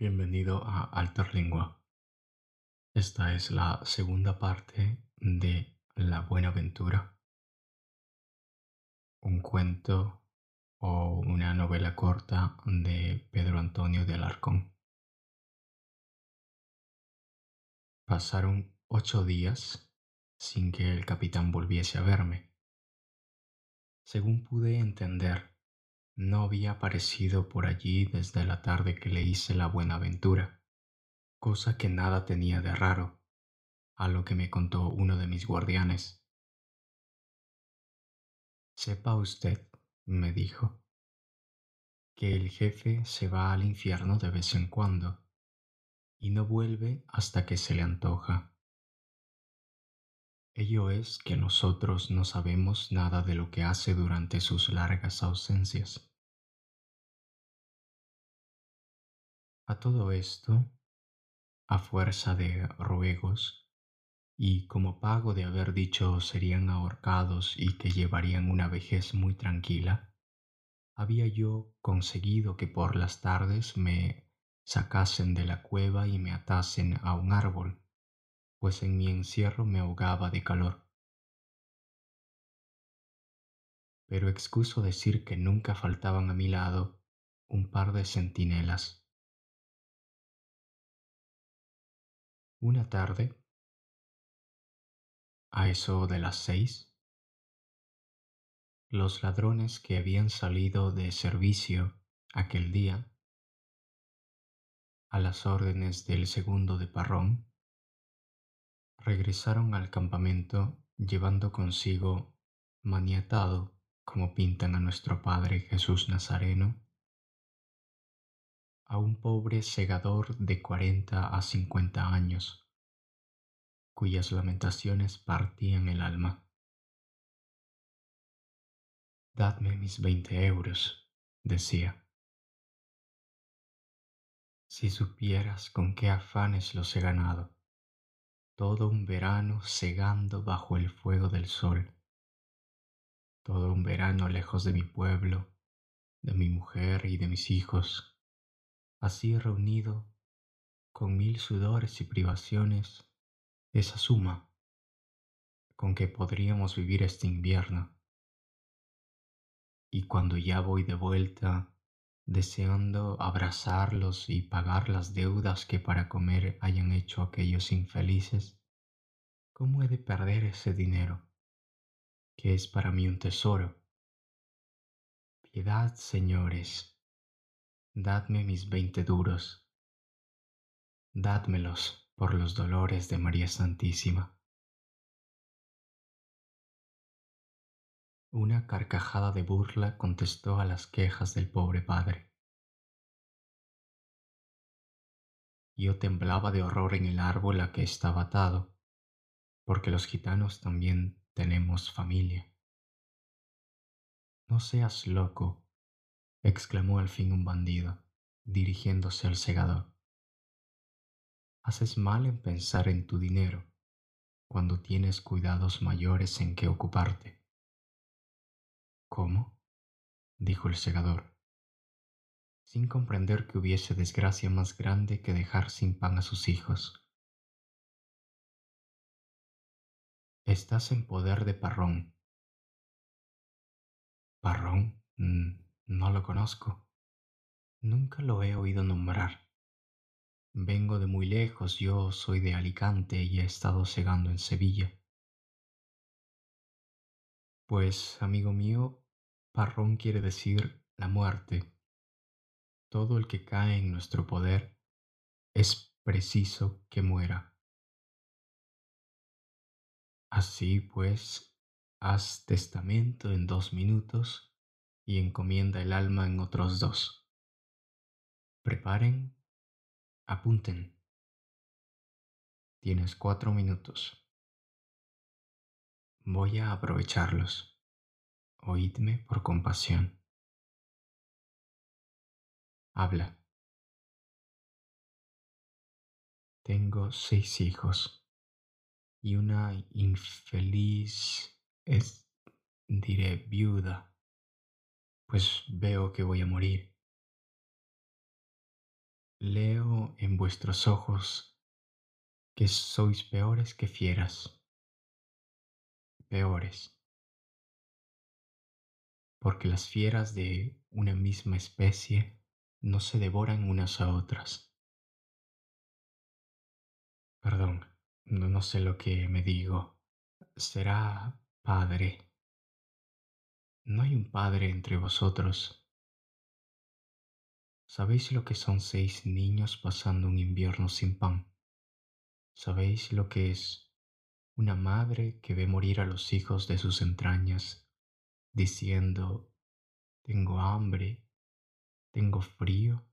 Bienvenido a Alterlingua. Esta es la segunda parte de La Buena Aventura, un cuento o una novela corta de Pedro Antonio de Alarcón. Pasaron ocho días sin que el capitán volviese a verme. Según pude entender, no había aparecido por allí desde la tarde que le hice la Buenaventura, cosa que nada tenía de raro, a lo que me contó uno de mis guardianes. Sepa usted, me dijo, que el jefe se va al infierno de vez en cuando y no vuelve hasta que se le antoja. Ello es que nosotros no sabemos nada de lo que hace durante sus largas ausencias. A todo esto, a fuerza de ruegos, y como pago de haber dicho serían ahorcados y que llevarían una vejez muy tranquila, había yo conseguido que por las tardes me sacasen de la cueva y me atasen a un árbol, pues en mi encierro me ahogaba de calor. Pero excuso decir que nunca faltaban a mi lado un par de centinelas Una tarde, a eso de las seis, los ladrones que habían salido de servicio aquel día, a las órdenes del segundo de Parrón, regresaron al campamento llevando consigo maniatado, como pintan a nuestro Padre Jesús Nazareno, a un pobre segador de cuarenta a cincuenta años, cuyas lamentaciones partían el alma. Dadme mis veinte euros, decía. Si supieras con qué afanes los he ganado, todo un verano segando bajo el fuego del sol, todo un verano lejos de mi pueblo, de mi mujer y de mis hijos, así reunido con mil sudores y privaciones, esa suma con que podríamos vivir este invierno. Y cuando ya voy de vuelta, deseando abrazarlos y pagar las deudas que para comer hayan hecho aquellos infelices, ¿cómo he de perder ese dinero, que es para mí un tesoro? Piedad, señores, dadme mis veinte duros, dádmelos por los dolores de María Santísima. Una carcajada de burla contestó a las quejas del pobre padre. Yo temblaba de horror en el árbol a que estaba atado, porque los gitanos también tenemos familia. No seas loco, exclamó al fin un bandido, dirigiéndose al segador. Haces mal en pensar en tu dinero cuando tienes cuidados mayores en que ocuparte. ¿Cómo? dijo el segador, sin comprender que hubiese desgracia más grande que dejar sin pan a sus hijos. Estás en poder de Parrón. ¿Parrón? Mm, no lo conozco. Nunca lo he oído nombrar. Vengo de muy lejos, yo soy de Alicante y he estado segando en Sevilla. Pues, amigo mío, parrón quiere decir la muerte. Todo el que cae en nuestro poder es preciso que muera. Así pues, haz testamento en dos minutos y encomienda el alma en otros dos. Preparen, apunten. Tienes cuatro minutos. Voy a aprovecharlos. Oídme por compasión. Habla. Tengo seis hijos y una infeliz, es, diré, viuda pues veo que voy a morir. Leo en vuestros ojos que sois peores que fieras, peores, porque las fieras de una misma especie no se devoran unas a otras. Perdón, no, no sé lo que me digo. Será padre. No hay un padre entre vosotros ¿Sabéis lo que son seis niños pasando un invierno sin pan? ¿Sabéis lo que es una madre que ve morir a los hijos de sus entrañas, diciendo, tengo hambre, tengo frío?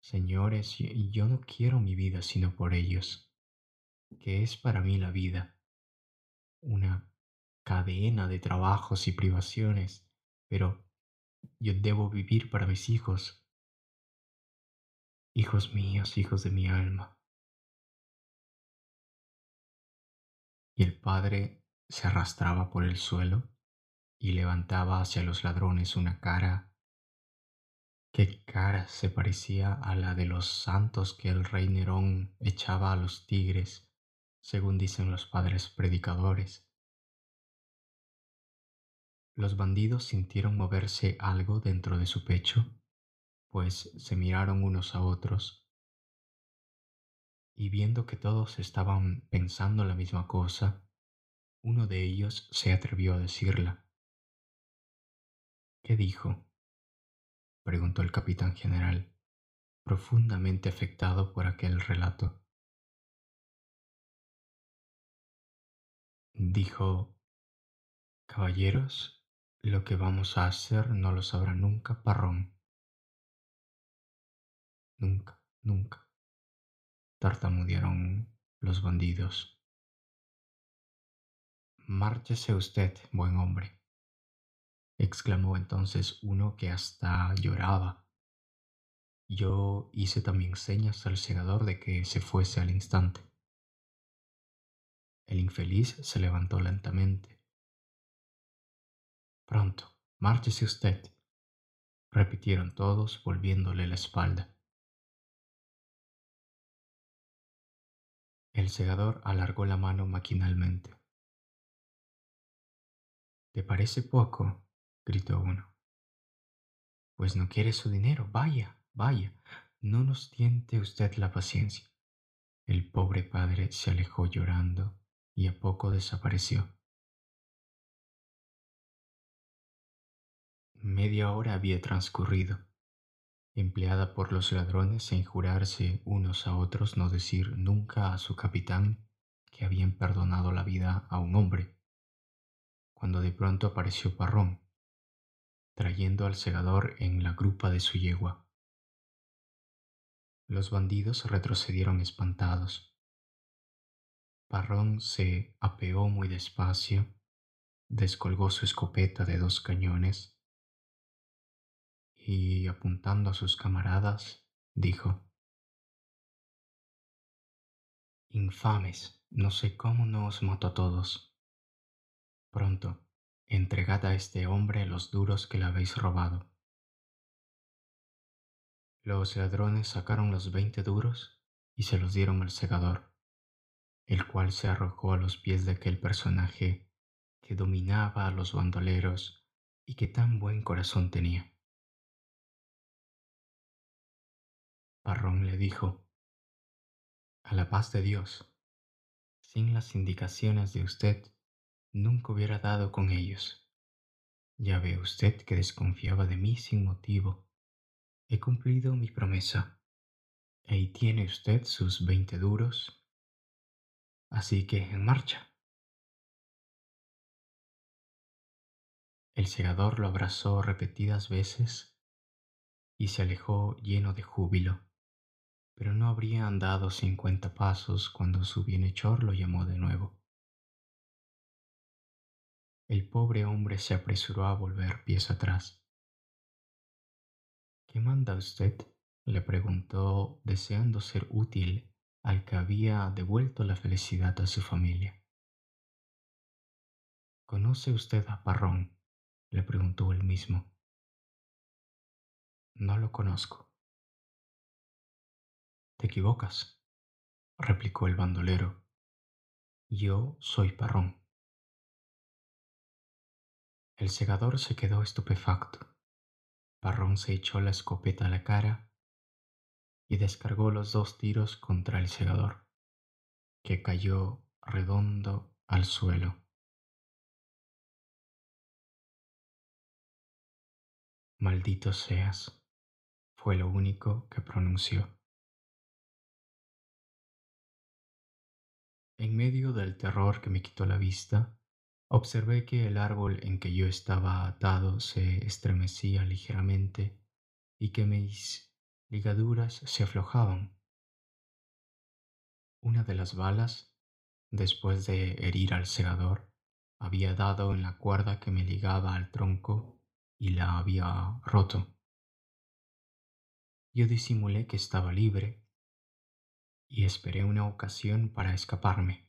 Señores, yo no quiero mi vida sino por ellos, que es para mí la vida, una cadena de trabajos y privaciones, pero yo debo vivir para mis hijos. Hijos míos, hijos de mi alma. Y el padre se arrastraba por el suelo y levantaba hacia los ladrones una cara. ¿Qué cara se parecía a la de los santos que el rey Nerón echaba a los tigres, según dicen los padres predicadores? Los bandidos sintieron moverse algo dentro de su pecho, pues se miraron unos a otros, y viendo que todos estaban pensando la misma cosa, uno de ellos se atrevió a decirla. ¿Qué dijo? preguntó el capitán general, profundamente afectado por aquel relato. Dijo, Caballeros, lo que vamos a hacer no lo sabrá nunca Parrón. Nunca, nunca. Tartamudearon los bandidos. Márchese usted, buen hombre, exclamó entonces uno que hasta lloraba. Yo hice también señas al segador de que se fuese al instante. El infeliz se levantó lentamente Pronto, márchese usted, repitieron todos volviéndole la espalda. El segador alargó la mano maquinalmente. ¿Te parece poco? gritó uno. Pues no quiere su dinero. Vaya, vaya, no nos tiente usted la paciencia. El pobre padre se alejó llorando y a poco desapareció. Media hora había transcurrido, empleada por los ladrones en jurarse unos a otros no decir nunca a su capitán que habían perdonado la vida a un hombre, cuando de pronto apareció Parrón, trayendo al segador en la grupa de su yegua. Los bandidos retrocedieron espantados. Parrón se apeó muy despacio, descolgó su escopeta de dos cañones y apuntando a sus camaradas, dijo, Infames, no sé cómo no os mato a todos. Pronto, entregad a este hombre los duros que le habéis robado. Los ladrones sacaron los veinte duros y se los dieron al segador, el cual se arrojó a los pies de aquel personaje que dominaba a los bandoleros y que tan buen corazón tenía. Parrón le dijo, A la paz de Dios, sin las indicaciones de usted, nunca hubiera dado con ellos. Ya ve usted que desconfiaba de mí sin motivo. He cumplido mi promesa. Ahí tiene usted sus veinte duros. Así que en marcha. El segador lo abrazó repetidas veces y se alejó lleno de júbilo pero no habría andado cincuenta pasos cuando su bienhechor lo llamó de nuevo. El pobre hombre se apresuró a volver pies atrás. ¿Qué manda usted? le preguntó, deseando ser útil al que había devuelto la felicidad a su familia. ¿Conoce usted a Parrón? le preguntó él mismo. No lo conozco Te equivocas, replicó el bandolero. Yo soy Parrón. El segador se quedó estupefacto. Parrón se echó la escopeta a la cara y descargó los dos tiros contra el segador, que cayó redondo al suelo. Maldito seas, fue lo único que pronunció. En medio del terror que me quitó la vista, observé que el árbol en que yo estaba atado se estremecía ligeramente y que mis ligaduras se aflojaban. Una de las balas, después de herir al segador, había dado en la cuerda que me ligaba al tronco y la había roto. Yo disimulé que estaba libre y esperé una ocasión para escaparme.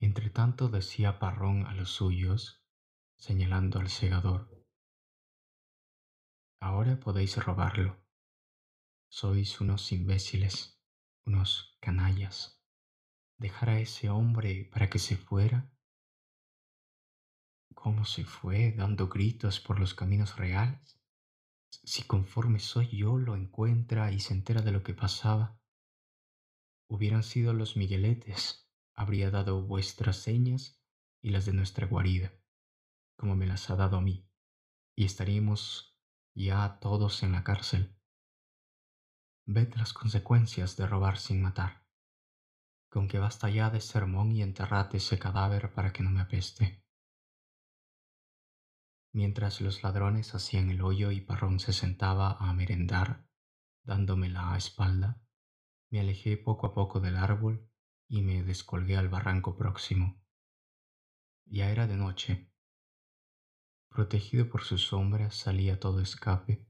Entretanto decía Parrón a los suyos, señalando al segador, Ahora podéis robarlo. Sois unos imbéciles, unos canallas. Dejar a ese hombre para que se fuera cómo se fue dando gritos por los caminos reales. Si conforme soy yo lo encuentra y se entera de lo que pasaba, hubieran sido los migueletes, habría dado vuestras señas y las de nuestra guarida, como me las ha dado a mí, y estaríamos ya todos en la cárcel. Ved las consecuencias de robar sin matar. Con que basta ya de sermón y enterrad ese cadáver para que no me apeste. Mientras los ladrones hacían el hoyo y Parrón se sentaba a merendar, dándome la espalda, me alejé poco a poco del árbol y me descolgué al barranco próximo. Ya era de noche. Protegido por sus sombras salí a todo escape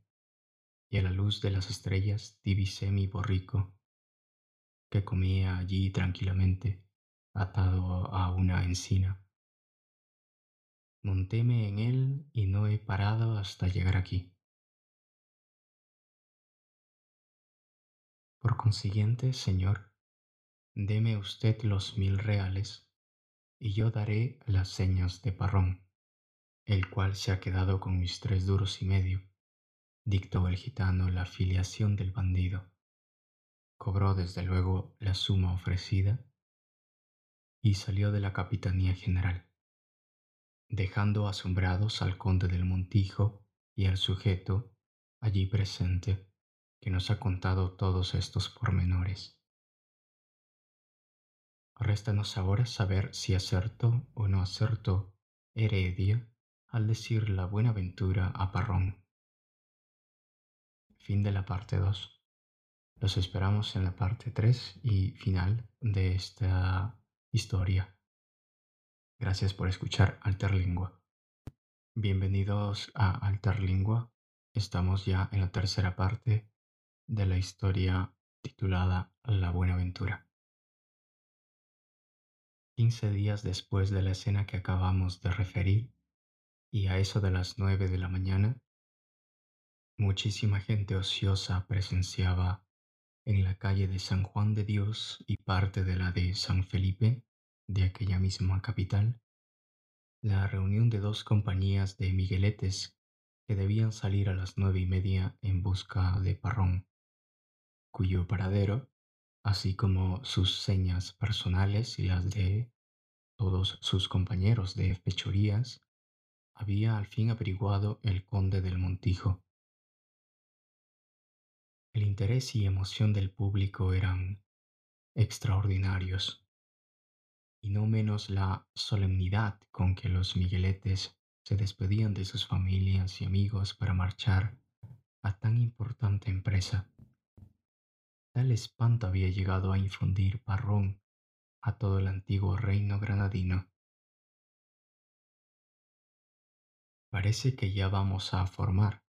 y a la luz de las estrellas divisé mi borrico, que comía allí tranquilamente, atado a una encina. Montéme en él y no he parado hasta llegar aquí. Por consiguiente, Señor, deme usted los mil reales y yo daré las señas de Parrón, el cual se ha quedado con mis tres duros y medio. Dictó el gitano la filiación del bandido. Cobró desde luego la suma ofrecida y salió de la capitanía general dejando asombrados al conde del Montijo y al sujeto allí presente que nos ha contado todos estos pormenores. Réstanos ahora saber si acertó o no acertó Heredia al decir la buena ventura a Parrón. Fin de la parte 2. Los esperamos en la parte 3 y final de esta historia. Gracias por escuchar Alterlingua. Bienvenidos a Alterlingua. Estamos ya en la tercera parte de la historia titulada La Buenaventura. Quince días después de la escena que acabamos de referir, y a eso de las nueve de la mañana, muchísima gente ociosa presenciaba en la calle de San Juan de Dios y parte de la de San Felipe de aquella misma capital, la reunión de dos compañías de migueletes que debían salir a las nueve y media en busca de Parrón, cuyo paradero, así como sus señas personales y las de todos sus compañeros de fechorías, había al fin averiguado el conde del Montijo. El interés y emoción del público eran extraordinarios y no menos la solemnidad con que los migueletes se despedían de sus familias y amigos para marchar a tan importante empresa. Tal espanto había llegado a infundir Parrón a todo el antiguo reino granadino. Parece que ya vamos a formar,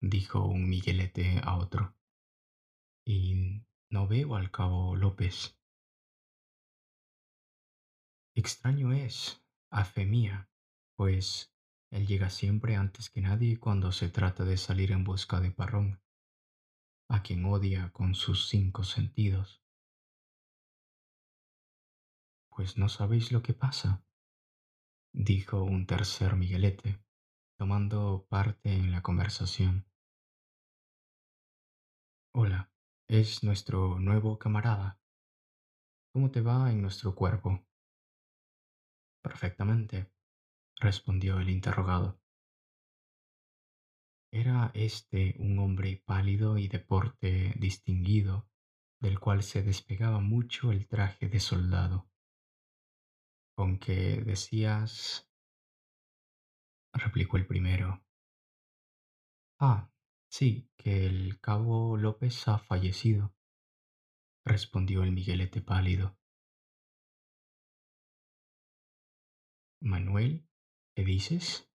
dijo un miguelete a otro. Y no veo al cabo López. Extraño es, a fe mía, pues él llega siempre antes que nadie cuando se trata de salir en busca de Parrón. a quien odia con sus cinco sentidos. Pues no sabéis lo que pasa, dijo un tercer Miguelete, tomando parte en la conversación. Hola, es nuestro nuevo camarada. ¿Cómo te va en nuestro cuerpo? Perfectamente, respondió el interrogado. Era este un hombre pálido y de porte distinguido, del cual se despegaba mucho el traje de soldado. ¿Con qué decías? replicó el primero. Ah, sí, que el cabo López ha fallecido, respondió el Miguelete pálido. Manuel, ¿qué dices?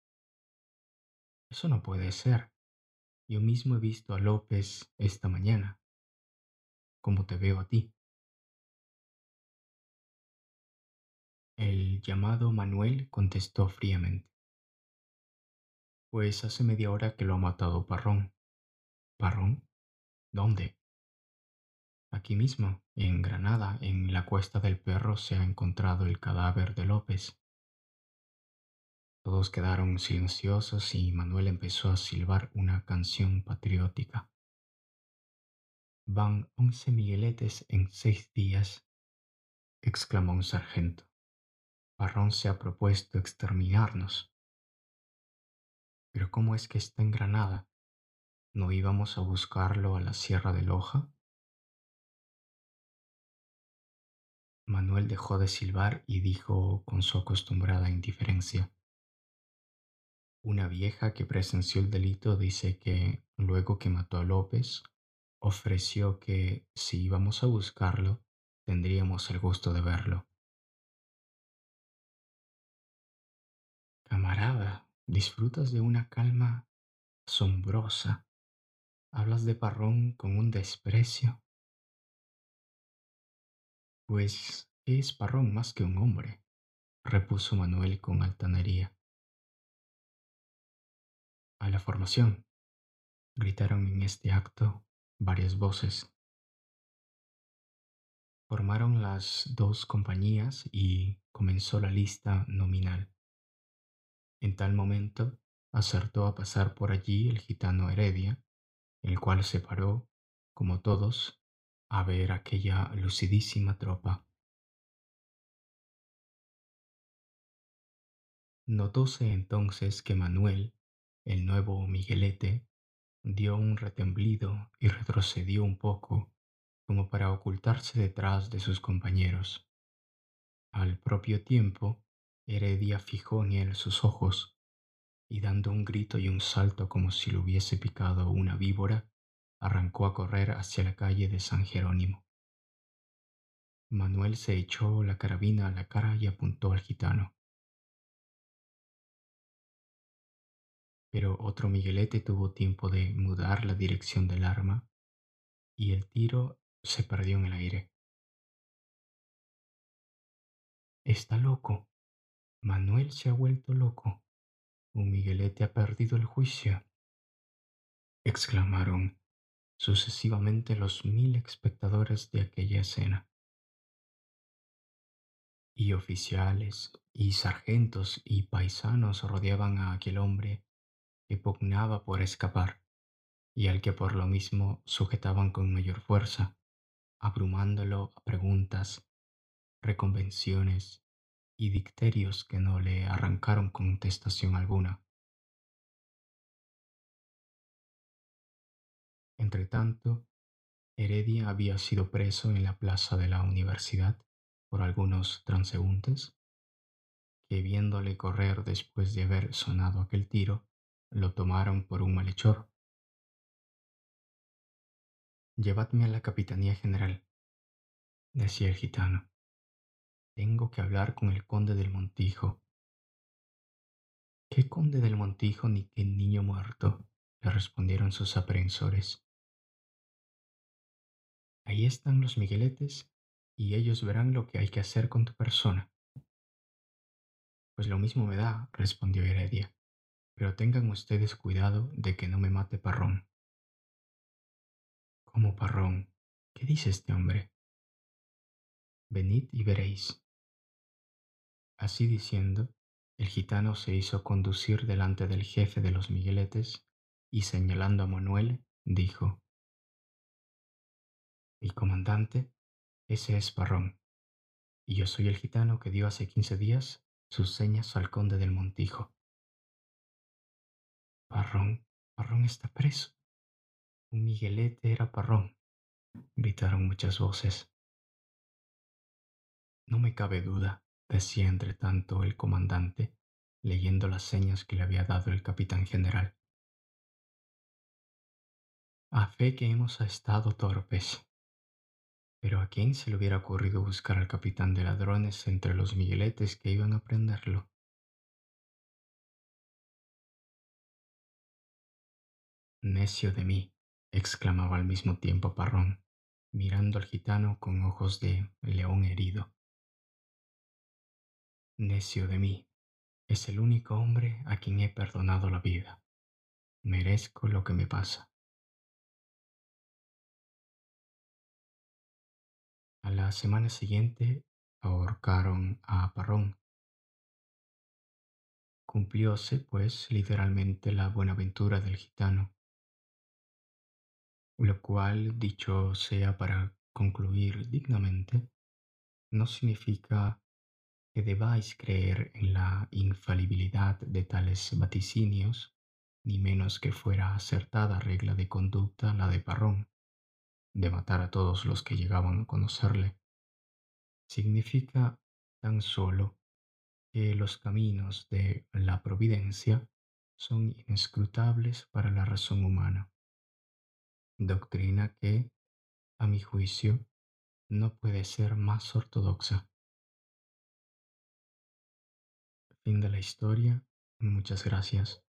Eso no puede ser. Yo mismo he visto a López esta mañana, como te veo a ti. El llamado Manuel contestó fríamente. Pues hace media hora que lo ha matado Parrón. ¿Parrón? ¿Dónde? Aquí mismo, en Granada, en la cuesta del perro, se ha encontrado el cadáver de López. Todos quedaron silenciosos y Manuel empezó a silbar una canción patriótica. Van once migueletes en seis días, exclamó un sargento. Parrón se ha propuesto exterminarnos. Pero ¿cómo es que está en Granada? ¿No íbamos a buscarlo a la Sierra de Loja? Manuel dejó de silbar y dijo con su acostumbrada indiferencia. Una vieja que presenció el delito dice que, luego que mató a López, ofreció que, si íbamos a buscarlo, tendríamos el gusto de verlo. Camarada, disfrutas de una calma asombrosa. Hablas de Parrón con un desprecio. Pues, ¿qué es Parrón más que un hombre? repuso Manuel con altanería. A la formación, gritaron en este acto varias voces. Formaron las dos compañías y comenzó la lista nominal. En tal momento acertó a pasar por allí el gitano Heredia, el cual se paró, como todos, a ver aquella lucidísima tropa. Notóse entonces que Manuel el nuevo Miguelete dio un retemblido y retrocedió un poco, como para ocultarse detrás de sus compañeros. Al propio tiempo, Heredia fijó en él sus ojos, y dando un grito y un salto como si lo hubiese picado una víbora, arrancó a correr hacia la calle de San Jerónimo. Manuel se echó la carabina a la cara y apuntó al gitano. Pero otro Miguelete tuvo tiempo de mudar la dirección del arma y el tiro se perdió en el aire. Está loco. Manuel se ha vuelto loco. Un Miguelete ha perdido el juicio. exclamaron sucesivamente los mil espectadores de aquella escena. Y oficiales, y sargentos, y paisanos rodeaban a aquel hombre que pugnaba por escapar y al que por lo mismo sujetaban con mayor fuerza, abrumándolo a preguntas, reconvenciones y dicterios que no le arrancaron contestación alguna. Entretanto, Heredia había sido preso en la plaza de la universidad por algunos transeúntes que viéndole correr después de haber sonado aquel tiro, lo tomaron por un malhechor. Llevadme a la Capitanía General, decía el gitano. Tengo que hablar con el conde del Montijo. ¿Qué conde del Montijo ni qué niño muerto? le respondieron sus aprehensores. Ahí están los migueletes y ellos verán lo que hay que hacer con tu persona. Pues lo mismo me da, respondió Heredia pero tengan ustedes cuidado de que no me mate Parrón. ¿Cómo, Parrón? ¿Qué dice este hombre? Venid y veréis. Así diciendo, el gitano se hizo conducir delante del jefe de los migueletes y señalando a Manuel, dijo, Mi comandante, ese es Parrón, y yo soy el gitano que dio hace quince días sus señas al conde del Montijo. Parrón, Parrón está preso. Un miguelete era Parrón, gritaron muchas voces. No me cabe duda, decía entre tanto el comandante, leyendo las señas que le había dado el capitán general. A fe que hemos estado torpes. Pero ¿a quién se le hubiera ocurrido buscar al capitán de ladrones entre los migueletes que iban a prenderlo? Necio de mí, exclamaba al mismo tiempo Parrón, mirando al gitano con ojos de león herido. Necio de mí, es el único hombre a quien he perdonado la vida. Merezco lo que me pasa. A la semana siguiente ahorcaron a Parrón. Cumplióse, pues, literalmente la buenaventura del gitano, lo cual, dicho sea para concluir dignamente, no significa que debáis creer en la infalibilidad de tales vaticinios, ni menos que fuera acertada regla de conducta la de Parrón, de matar a todos los que llegaban a conocerle. Significa tan solo que los caminos de la providencia son inescrutables para la razón humana doctrina que, a mi juicio, no puede ser más ortodoxa. Fin de la historia. Muchas gracias.